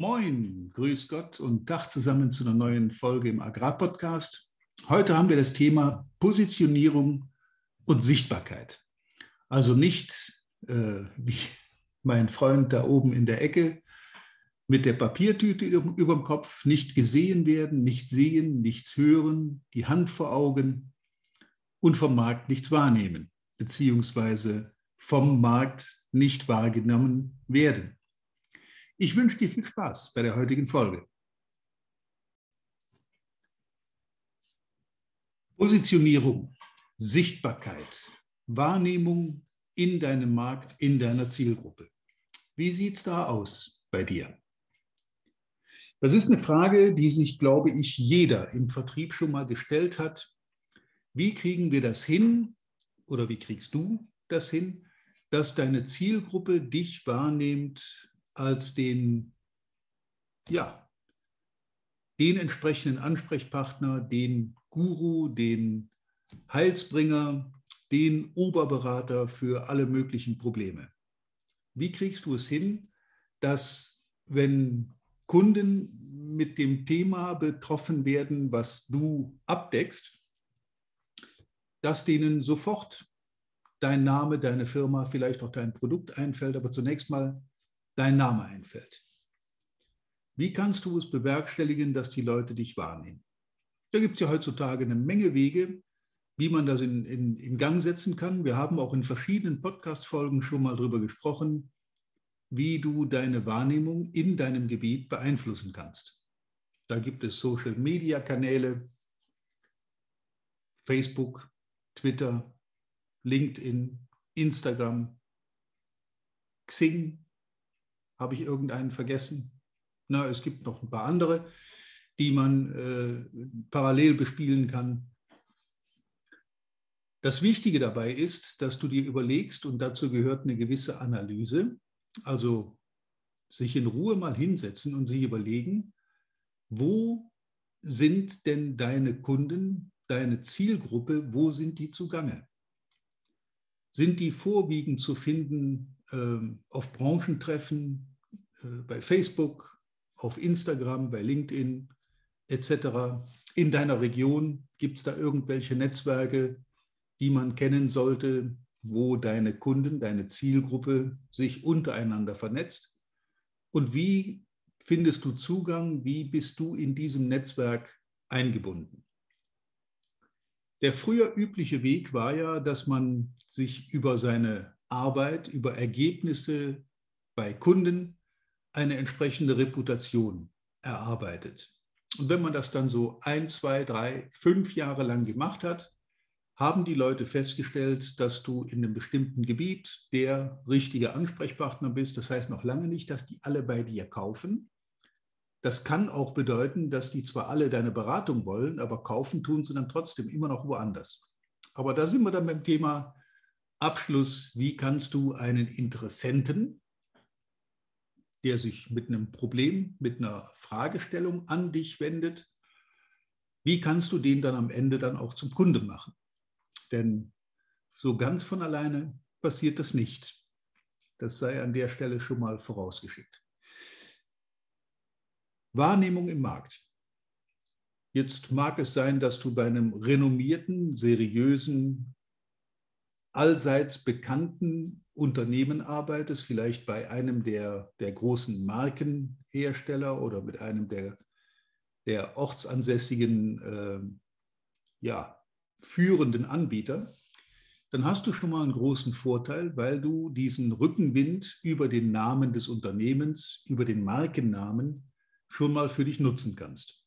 Moin, grüß Gott und Tag zusammen zu einer neuen Folge im Agrarpodcast. Heute haben wir das Thema Positionierung und Sichtbarkeit. Also nicht äh, wie mein Freund da oben in der Ecke mit der Papiertüte über dem Kopf, nicht gesehen werden, nicht sehen, nichts hören, die Hand vor Augen und vom Markt nichts wahrnehmen, beziehungsweise vom Markt nicht wahrgenommen werden. Ich wünsche dir viel Spaß bei der heutigen Folge. Positionierung, Sichtbarkeit, Wahrnehmung in deinem Markt, in deiner Zielgruppe. Wie sieht es da aus bei dir? Das ist eine Frage, die sich, glaube ich, jeder im Vertrieb schon mal gestellt hat. Wie kriegen wir das hin oder wie kriegst du das hin, dass deine Zielgruppe dich wahrnimmt als den, ja, den entsprechenden Ansprechpartner, den Guru, den Heilsbringer, den Oberberater für alle möglichen Probleme. Wie kriegst du es hin, dass wenn Kunden mit dem Thema betroffen werden, was du abdeckst, dass denen sofort dein Name, deine Firma, vielleicht auch dein Produkt einfällt, aber zunächst mal dein Name einfällt. Wie kannst du es bewerkstelligen, dass die Leute dich wahrnehmen? Da gibt es ja heutzutage eine Menge Wege, wie man das in, in, in Gang setzen kann. Wir haben auch in verschiedenen Podcast-Folgen schon mal darüber gesprochen, wie du deine Wahrnehmung in deinem Gebiet beeinflussen kannst. Da gibt es Social-Media-Kanäle, Facebook, Twitter, LinkedIn, Instagram, Xing, habe ich irgendeinen vergessen? Na, es gibt noch ein paar andere, die man äh, parallel bespielen kann. Das Wichtige dabei ist, dass du dir überlegst, und dazu gehört eine gewisse Analyse, also sich in Ruhe mal hinsetzen und sich überlegen, wo sind denn deine Kunden, deine Zielgruppe, wo sind die zugange? Sind die vorwiegend zu finden äh, auf Branchentreffen, bei Facebook, auf Instagram, bei LinkedIn etc. In deiner Region gibt es da irgendwelche Netzwerke, die man kennen sollte, wo deine Kunden, deine Zielgruppe sich untereinander vernetzt? Und wie findest du Zugang? Wie bist du in diesem Netzwerk eingebunden? Der früher übliche Weg war ja, dass man sich über seine Arbeit, über Ergebnisse bei Kunden eine entsprechende Reputation erarbeitet. Und wenn man das dann so ein, zwei, drei, fünf Jahre lang gemacht hat, haben die Leute festgestellt, dass du in einem bestimmten Gebiet der richtige Ansprechpartner bist. Das heißt noch lange nicht, dass die alle bei dir kaufen. Das kann auch bedeuten, dass die zwar alle deine Beratung wollen, aber kaufen tun sie dann trotzdem immer noch woanders. Aber da sind wir dann beim Thema Abschluss. Wie kannst du einen Interessenten der sich mit einem Problem, mit einer Fragestellung an dich wendet, wie kannst du den dann am Ende dann auch zum Kunde machen? Denn so ganz von alleine passiert das nicht. Das sei an der Stelle schon mal vorausgeschickt. Wahrnehmung im Markt. Jetzt mag es sein, dass du bei einem renommierten, seriösen, allseits bekannten Unternehmen arbeitest, vielleicht bei einem der, der großen Markenhersteller oder mit einem der, der ortsansässigen, äh, ja, führenden Anbieter, dann hast du schon mal einen großen Vorteil, weil du diesen Rückenwind über den Namen des Unternehmens, über den Markennamen schon mal für dich nutzen kannst.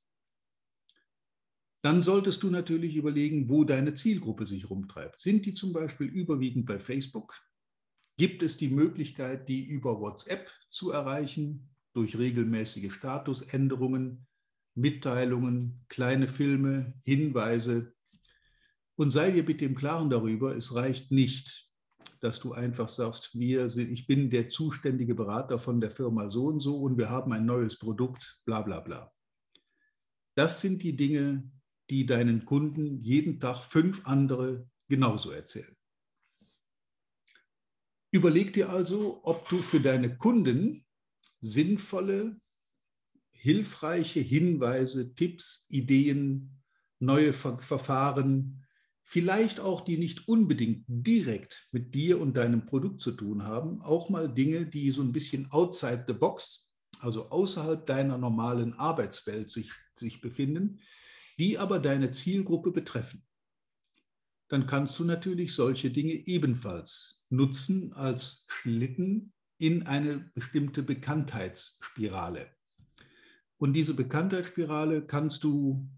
Dann solltest du natürlich überlegen, wo deine Zielgruppe sich rumtreibt. Sind die zum Beispiel überwiegend bei Facebook? Gibt es die Möglichkeit, die über WhatsApp zu erreichen, durch regelmäßige Statusänderungen, Mitteilungen, kleine Filme, Hinweise? Und sei dir bitte im Klaren darüber, es reicht nicht, dass du einfach sagst, wir sind, ich bin der zuständige Berater von der Firma so und so und wir haben ein neues Produkt, bla bla bla. Das sind die Dinge, die deinen Kunden jeden Tag fünf andere genauso erzählen. Überleg dir also, ob du für deine Kunden sinnvolle hilfreiche Hinweise, Tipps, Ideen, neue Ver Verfahren, vielleicht auch die nicht unbedingt direkt mit dir und deinem Produkt zu tun haben, auch mal Dinge, die so ein bisschen outside the box, also außerhalb deiner normalen Arbeitswelt sich, sich befinden, die aber deine Zielgruppe betreffen. Dann kannst du natürlich solche Dinge ebenfalls nutzen als Schlitten in eine bestimmte Bekanntheitsspirale. Und diese Bekanntheitsspirale kannst du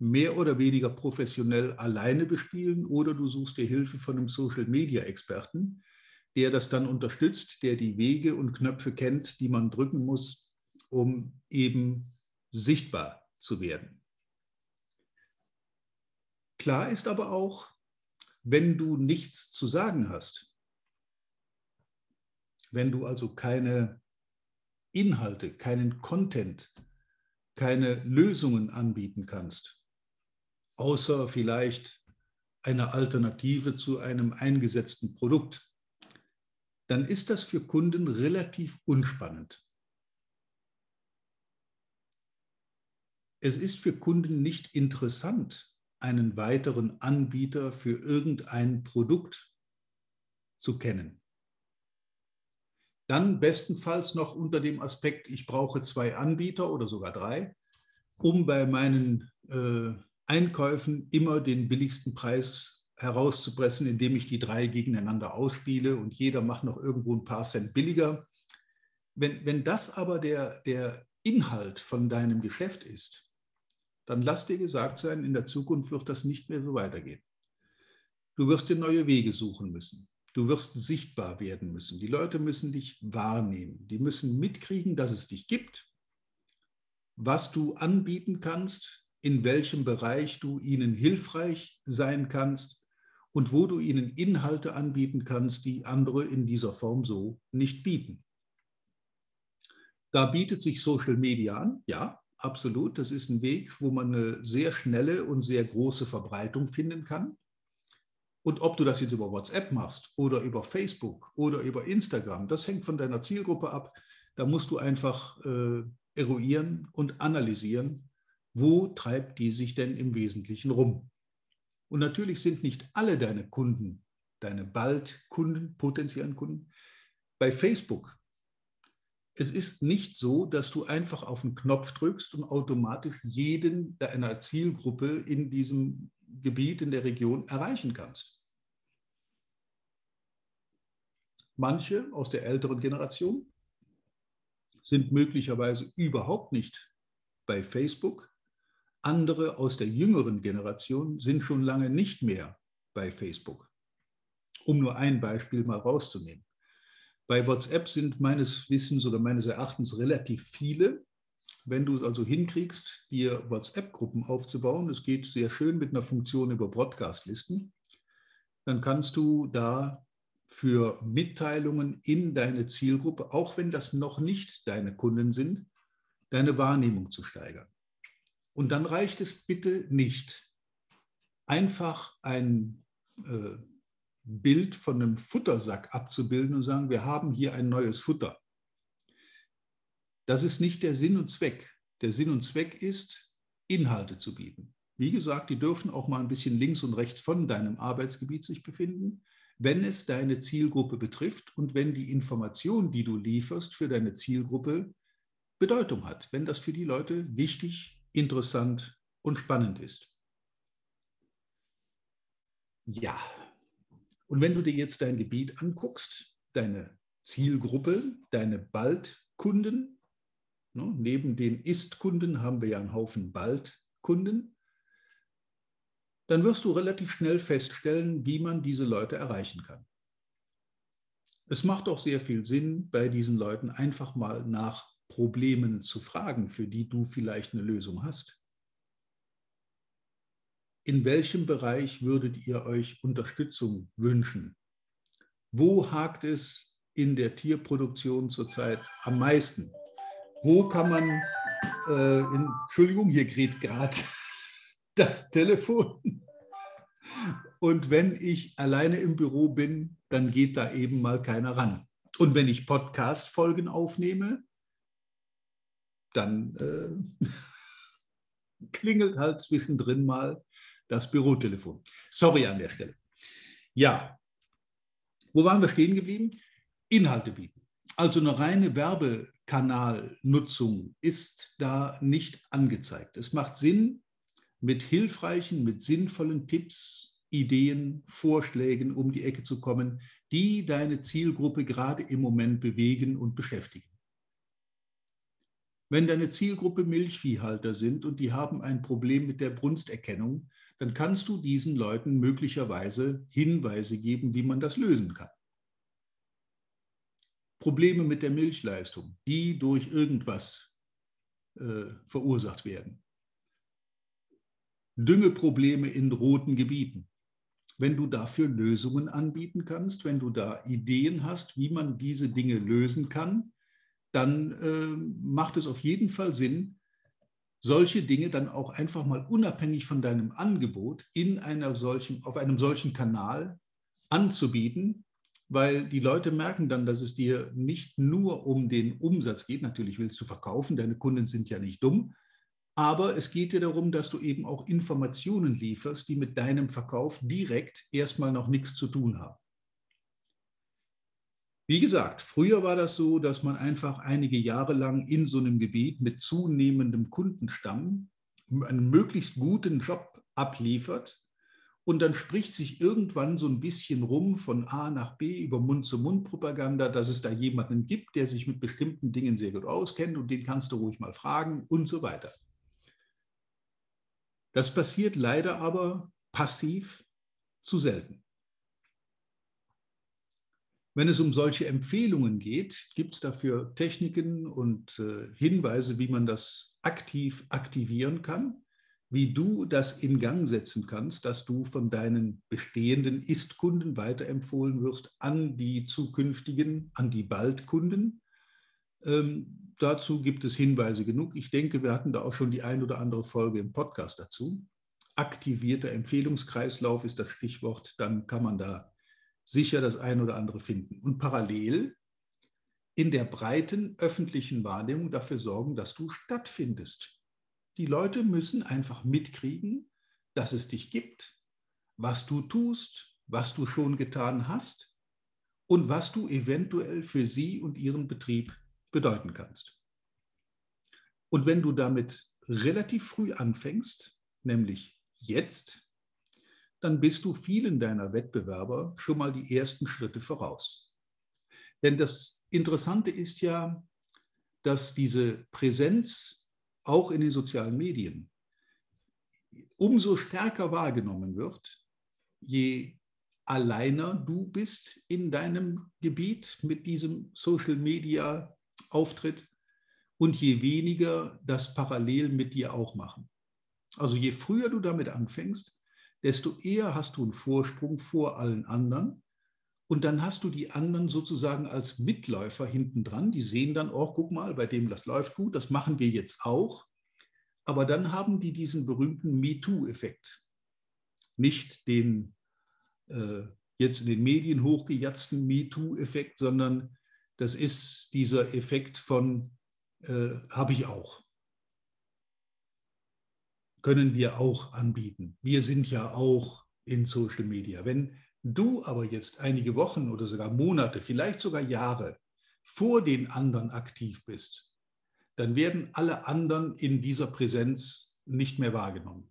mehr oder weniger professionell alleine bespielen oder du suchst dir Hilfe von einem Social-Media-Experten, der das dann unterstützt, der die Wege und Knöpfe kennt, die man drücken muss, um eben sichtbar zu werden. Klar ist aber auch, wenn du nichts zu sagen hast, wenn du also keine Inhalte, keinen Content, keine Lösungen anbieten kannst, außer vielleicht eine Alternative zu einem eingesetzten Produkt, dann ist das für Kunden relativ unspannend. Es ist für Kunden nicht interessant, einen weiteren Anbieter für irgendein Produkt zu kennen. Dann bestenfalls noch unter dem Aspekt, ich brauche zwei Anbieter oder sogar drei, um bei meinen äh, Einkäufen immer den billigsten Preis herauszupressen, indem ich die drei gegeneinander ausspiele und jeder macht noch irgendwo ein paar Cent billiger. Wenn, wenn das aber der, der Inhalt von deinem Geschäft ist, dann lass dir gesagt sein, in der Zukunft wird das nicht mehr so weitergehen. Du wirst dir neue Wege suchen müssen. Du wirst sichtbar werden müssen. Die Leute müssen dich wahrnehmen. Die müssen mitkriegen, dass es dich gibt, was du anbieten kannst, in welchem Bereich du ihnen hilfreich sein kannst und wo du ihnen Inhalte anbieten kannst, die andere in dieser Form so nicht bieten. Da bietet sich Social Media an, ja, absolut. Das ist ein Weg, wo man eine sehr schnelle und sehr große Verbreitung finden kann. Und ob du das jetzt über WhatsApp machst oder über Facebook oder über Instagram, das hängt von deiner Zielgruppe ab. Da musst du einfach äh, eruieren und analysieren, wo treibt die sich denn im Wesentlichen rum. Und natürlich sind nicht alle deine Kunden, deine bald Kunden, potenziellen Kunden, bei Facebook. Es ist nicht so, dass du einfach auf den Knopf drückst und automatisch jeden deiner Zielgruppe in diesem Gebiet in der Region erreichen kannst. Manche aus der älteren Generation sind möglicherweise überhaupt nicht bei Facebook. Andere aus der jüngeren Generation sind schon lange nicht mehr bei Facebook. Um nur ein Beispiel mal rauszunehmen. Bei WhatsApp sind meines Wissens oder meines Erachtens relativ viele wenn du es also hinkriegst, dir WhatsApp-Gruppen aufzubauen, es geht sehr schön mit einer Funktion über Broadcast-Listen, dann kannst du da für Mitteilungen in deine Zielgruppe, auch wenn das noch nicht deine Kunden sind, deine Wahrnehmung zu steigern. Und dann reicht es bitte nicht, einfach ein äh, Bild von einem Futtersack abzubilden und sagen, wir haben hier ein neues Futter. Das ist nicht der Sinn und Zweck. Der Sinn und Zweck ist, Inhalte zu bieten. Wie gesagt, die dürfen auch mal ein bisschen links und rechts von deinem Arbeitsgebiet sich befinden, wenn es deine Zielgruppe betrifft und wenn die Information, die du lieferst, für deine Zielgruppe Bedeutung hat, wenn das für die Leute wichtig, interessant und spannend ist. Ja, und wenn du dir jetzt dein Gebiet anguckst, deine Zielgruppe, deine Baldkunden, Ne? Neben den Ist-Kunden haben wir ja einen Haufen Bald-Kunden. Dann wirst du relativ schnell feststellen, wie man diese Leute erreichen kann. Es macht auch sehr viel Sinn, bei diesen Leuten einfach mal nach Problemen zu fragen, für die du vielleicht eine Lösung hast. In welchem Bereich würdet ihr euch Unterstützung wünschen? Wo hakt es in der Tierproduktion zurzeit am meisten? wo kann man, äh, in, Entschuldigung, hier gerät gerade das Telefon. Und wenn ich alleine im Büro bin, dann geht da eben mal keiner ran. Und wenn ich Podcast-Folgen aufnehme, dann äh, klingelt halt zwischendrin mal das Bürotelefon. Sorry an der Stelle. Ja, wo waren wir stehen geblieben? Inhalte bieten. Also eine reine Werbekanalnutzung ist da nicht angezeigt. Es macht Sinn, mit hilfreichen, mit sinnvollen Tipps, Ideen, Vorschlägen um die Ecke zu kommen, die deine Zielgruppe gerade im Moment bewegen und beschäftigen. Wenn deine Zielgruppe Milchviehhalter sind und die haben ein Problem mit der Brunsterkennung, dann kannst du diesen Leuten möglicherweise Hinweise geben, wie man das lösen kann. Probleme mit der Milchleistung, die durch irgendwas äh, verursacht werden. Düngeprobleme in roten Gebieten. Wenn du dafür Lösungen anbieten kannst, wenn du da Ideen hast, wie man diese Dinge lösen kann, dann äh, macht es auf jeden Fall Sinn, solche Dinge dann auch einfach mal unabhängig von deinem Angebot in einer solchen, auf einem solchen Kanal anzubieten, weil die Leute merken dann, dass es dir nicht nur um den Umsatz geht. Natürlich willst du verkaufen, deine Kunden sind ja nicht dumm, aber es geht dir darum, dass du eben auch Informationen lieferst, die mit deinem Verkauf direkt erstmal noch nichts zu tun haben. Wie gesagt, früher war das so, dass man einfach einige Jahre lang in so einem Gebiet mit zunehmendem Kundenstamm einen möglichst guten Job abliefert und dann spricht sich irgendwann so ein bisschen rum von A nach B über Mund-zu-Mund-Propaganda, dass es da jemanden gibt, der sich mit bestimmten Dingen sehr gut auskennt und den kannst du ruhig mal fragen und so weiter. Das passiert leider aber passiv zu selten. Wenn es um solche Empfehlungen geht, gibt es dafür Techniken und äh, Hinweise, wie man das aktiv aktivieren kann, wie du das in Gang setzen kannst, dass du von deinen bestehenden Ist-Kunden weiterempfohlen wirst an die zukünftigen, an die Bald-Kunden. Ähm, dazu gibt es Hinweise genug. Ich denke, wir hatten da auch schon die ein oder andere Folge im Podcast dazu. Aktivierter Empfehlungskreislauf ist das Stichwort. Dann kann man da sicher das ein oder andere finden. Und parallel in der breiten öffentlichen Wahrnehmung dafür sorgen, dass du stattfindest. Die Leute müssen einfach mitkriegen, dass es dich gibt, was du tust, was du schon getan hast und was du eventuell für sie und ihren Betrieb bedeuten kannst. Und wenn du damit relativ früh anfängst, nämlich jetzt, dann bist du vielen deiner Wettbewerber schon mal die ersten Schritte voraus. Denn das Interessante ist ja, dass diese Präsenz auch in den sozialen Medien umso stärker wahrgenommen wird, je alleiner du bist in deinem Gebiet mit diesem Social-Media-Auftritt und je weniger das parallel mit dir auch machen. Also je früher du damit anfängst, desto eher hast du einen Vorsprung vor allen anderen. Und dann hast du die anderen sozusagen als Mitläufer hinten dran. Die sehen dann, oh, guck mal, bei dem das läuft gut, das machen wir jetzt auch. Aber dann haben die diesen berühmten MeToo-Effekt. Nicht den äh, jetzt in den Medien hochgejatzten MeToo-Effekt, sondern das ist dieser Effekt von, äh, habe ich auch können wir auch anbieten. Wir sind ja auch in Social Media. Wenn du aber jetzt einige Wochen oder sogar Monate, vielleicht sogar Jahre vor den anderen aktiv bist, dann werden alle anderen in dieser Präsenz nicht mehr wahrgenommen.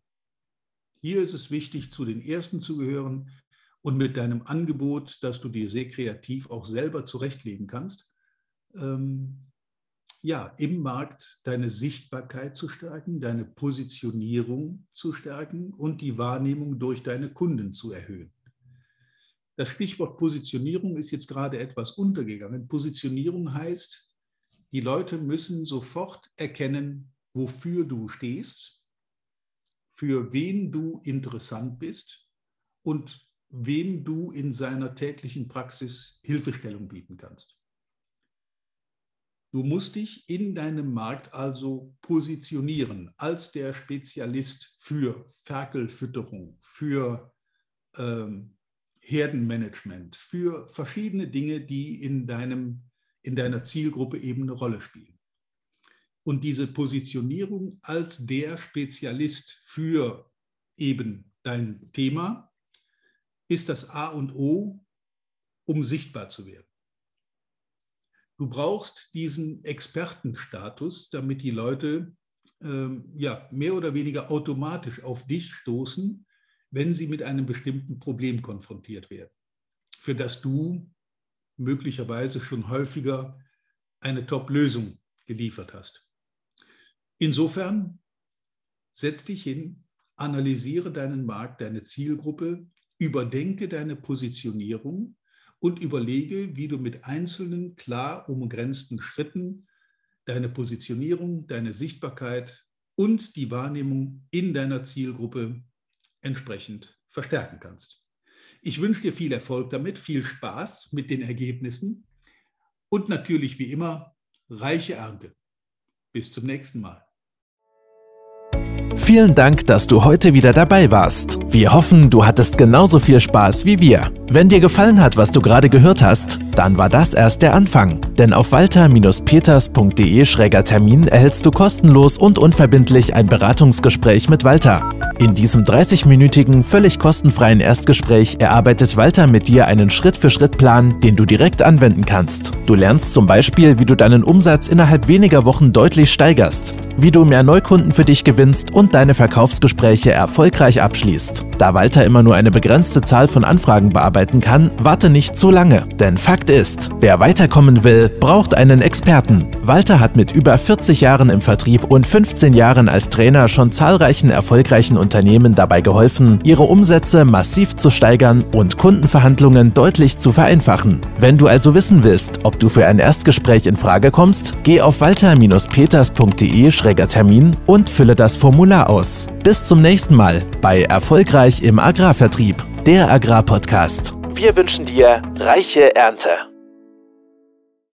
Hier ist es wichtig, zu den Ersten zu gehören und mit deinem Angebot, das du dir sehr kreativ auch selber zurechtlegen kannst, ähm, ja, im Markt deine Sichtbarkeit zu stärken, deine Positionierung zu stärken und die Wahrnehmung durch deine Kunden zu erhöhen. Das Stichwort Positionierung ist jetzt gerade etwas untergegangen. Positionierung heißt, die Leute müssen sofort erkennen, wofür du stehst, für wen du interessant bist und wem du in seiner täglichen Praxis Hilfestellung bieten kannst. Du musst dich in deinem Markt also positionieren als der Spezialist für Ferkelfütterung, für ähm, Herdenmanagement, für verschiedene Dinge, die in, deinem, in deiner Zielgruppe eben eine Rolle spielen. und diese Positionierung als der Spezialist für eben dein Thema ist das A und O, um sichtbar zu werden. Du brauchst diesen Expertenstatus, damit die Leute ähm, ja, mehr oder weniger automatisch auf dich stoßen, wenn sie mit einem bestimmten Problem konfrontiert werden, für das du möglicherweise schon häufiger eine Top-Lösung geliefert hast. Insofern setz dich hin, analysiere deinen Markt, deine Zielgruppe, überdenke deine Positionierung und überlege, wie du mit einzelnen klar umgrenzten Schritten deine Positionierung, deine Sichtbarkeit und die Wahrnehmung in deiner Zielgruppe entsprechend verstärken kannst. Ich wünsche dir viel Erfolg damit, viel Spaß mit den Ergebnissen und natürlich wie immer reiche Ernte. Bis zum nächsten Mal. Vielen Dank, dass du heute wieder dabei warst. Wir hoffen, du hattest genauso viel Spaß wie wir. Wenn dir gefallen hat, was du gerade gehört hast, dann war das erst der Anfang. Denn auf walter-peters.de-termin erhältst du kostenlos und unverbindlich ein Beratungsgespräch mit Walter. In diesem 30-minütigen, völlig kostenfreien Erstgespräch erarbeitet Walter mit dir einen Schritt-für-Schritt-Plan, den du direkt anwenden kannst. Du lernst zum Beispiel, wie du deinen Umsatz innerhalb weniger Wochen deutlich steigerst, wie du mehr Neukunden für dich gewinnst und deine Verkaufsgespräche erfolgreich abschließt. Da Walter immer nur eine begrenzte Zahl von Anfragen bearbeiten kann, warte nicht zu lange. Denn Fakt ist, wer weiterkommen will, braucht einen Experten. Walter hat mit über 40 Jahren im Vertrieb und 15 Jahren als Trainer schon zahlreichen erfolgreichen Unternehmen dabei geholfen, ihre Umsätze massiv zu steigern und Kundenverhandlungen deutlich zu vereinfachen. Wenn du also wissen willst, ob du für ein Erstgespräch in Frage kommst, geh auf walter-peters.de-termin und fülle das Formular aus. Bis zum nächsten Mal bei Erfolgreich im Agrarvertrieb, der Agrarpodcast. Wir wünschen dir reiche Ernte.